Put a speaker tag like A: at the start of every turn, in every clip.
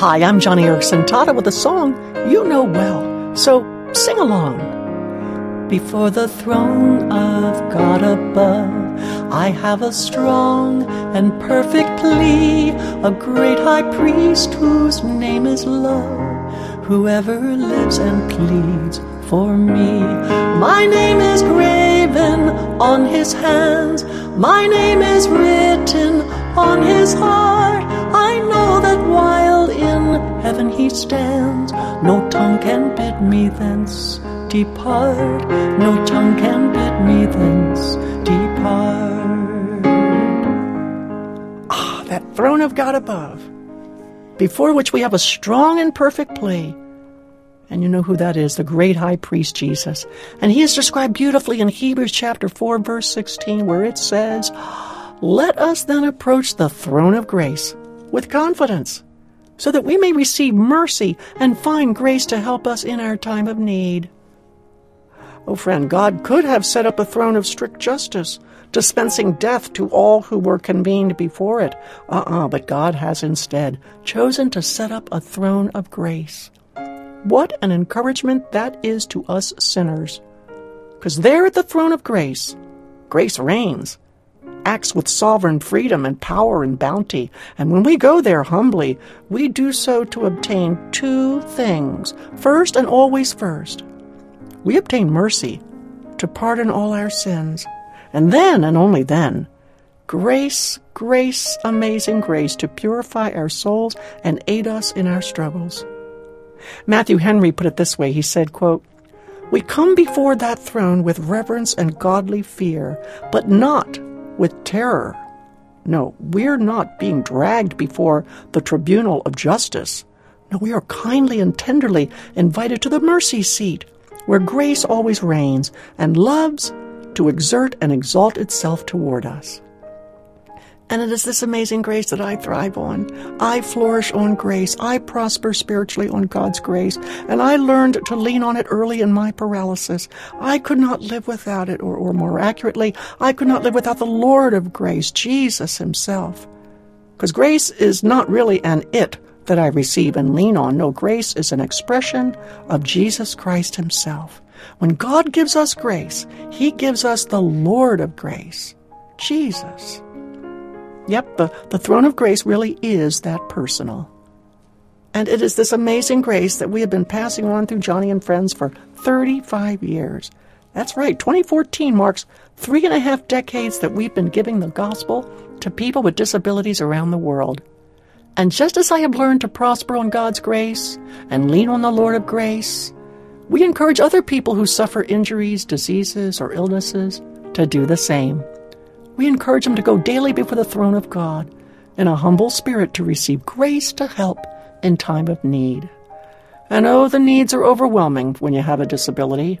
A: Hi, I'm Joni Eareckson Tada with a song you know well, so sing along. Before the throne of God above, I have a strong and perfect plea, a great high priest whose name is love, whoever lives and pleads for me. My name is graven on his hands, my name is written on his heart. Stands, no tongue can bid me thence depart. No tongue can bid me thence depart. Ah, that throne of God above, before which we have a strong and perfect plea. And you know who that is, the great high priest Jesus. And he is described beautifully in Hebrews chapter 4, verse 16, where it says, Let us then approach the throne of grace with confidence, so that we may receive mercy and find grace to help us in our time of need. Oh, friend, God could have set up a throne of strict justice, dispensing death to all who were convened before it. Uh uh-uh, uh but God has instead chosen to set up a throne of grace. What an encouragement that is to us sinners. Because there at the throne of grace, grace reigns, acts with sovereign freedom and power and bounty. And when we go there humbly, we do so to obtain two things. First and always first, we obtain mercy to pardon all our sins. And then, and only then, grace, grace, amazing grace to purify our souls and aid us in our struggles. Matthew Henry put it this way. He said, quote, We come before that throne with reverence and godly fear, but not with terror. No, we're not being dragged before the tribunal of justice. No, we are kindly and tenderly invited to the mercy seat where grace always reigns and loves to exert and exalt itself toward us. And it is this amazing grace that I thrive on. I flourish on grace. I prosper spiritually on God's grace. And I learned to lean on it early in my paralysis. I could not live without it, or, or more accurately, I could not live without the Lord of grace, Jesus Himself. Because grace is not really an it, that I receive and lean on. No, grace is an expression of Jesus Christ Himself. When God gives us grace, He gives us the Lord of grace, Jesus. Yep, the, the throne of grace really is that personal. And it is this amazing grace that we have been passing on through Joni and Friends for 35 years. That's right, 2014 marks three and a half decades that we've been giving the gospel to people with disabilities around the world. And just as I have learned to prosper on God's grace and lean on the Lord of grace, we encourage other people who suffer injuries, diseases, or illnesses to do the same. We encourage them to go daily before the throne of God in a humble spirit to receive grace to help in time of need. And oh, the needs are overwhelming when you have a disability.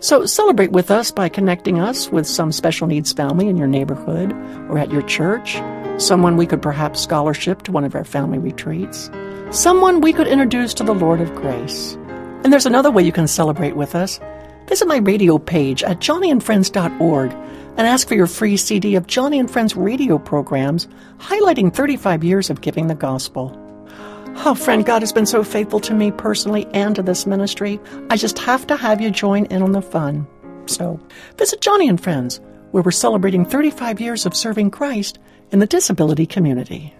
A: So celebrate with us by connecting us with some special needs family in your neighborhood or at your church someone we could perhaps scholarship to one of our family retreats, someone we could introduce to the Lord of Grace. And there's another way you can celebrate with us. Visit my radio page at joniandfriends.org and ask for your free CD of Joni and Friends radio programs highlighting 35 years of giving the gospel. Oh, friend, God has been so faithful to me personally and to this ministry. I just have to have you join in on the fun. So, visit Joni and Friends, where we're celebrating 35 years of serving Christ in the disability community.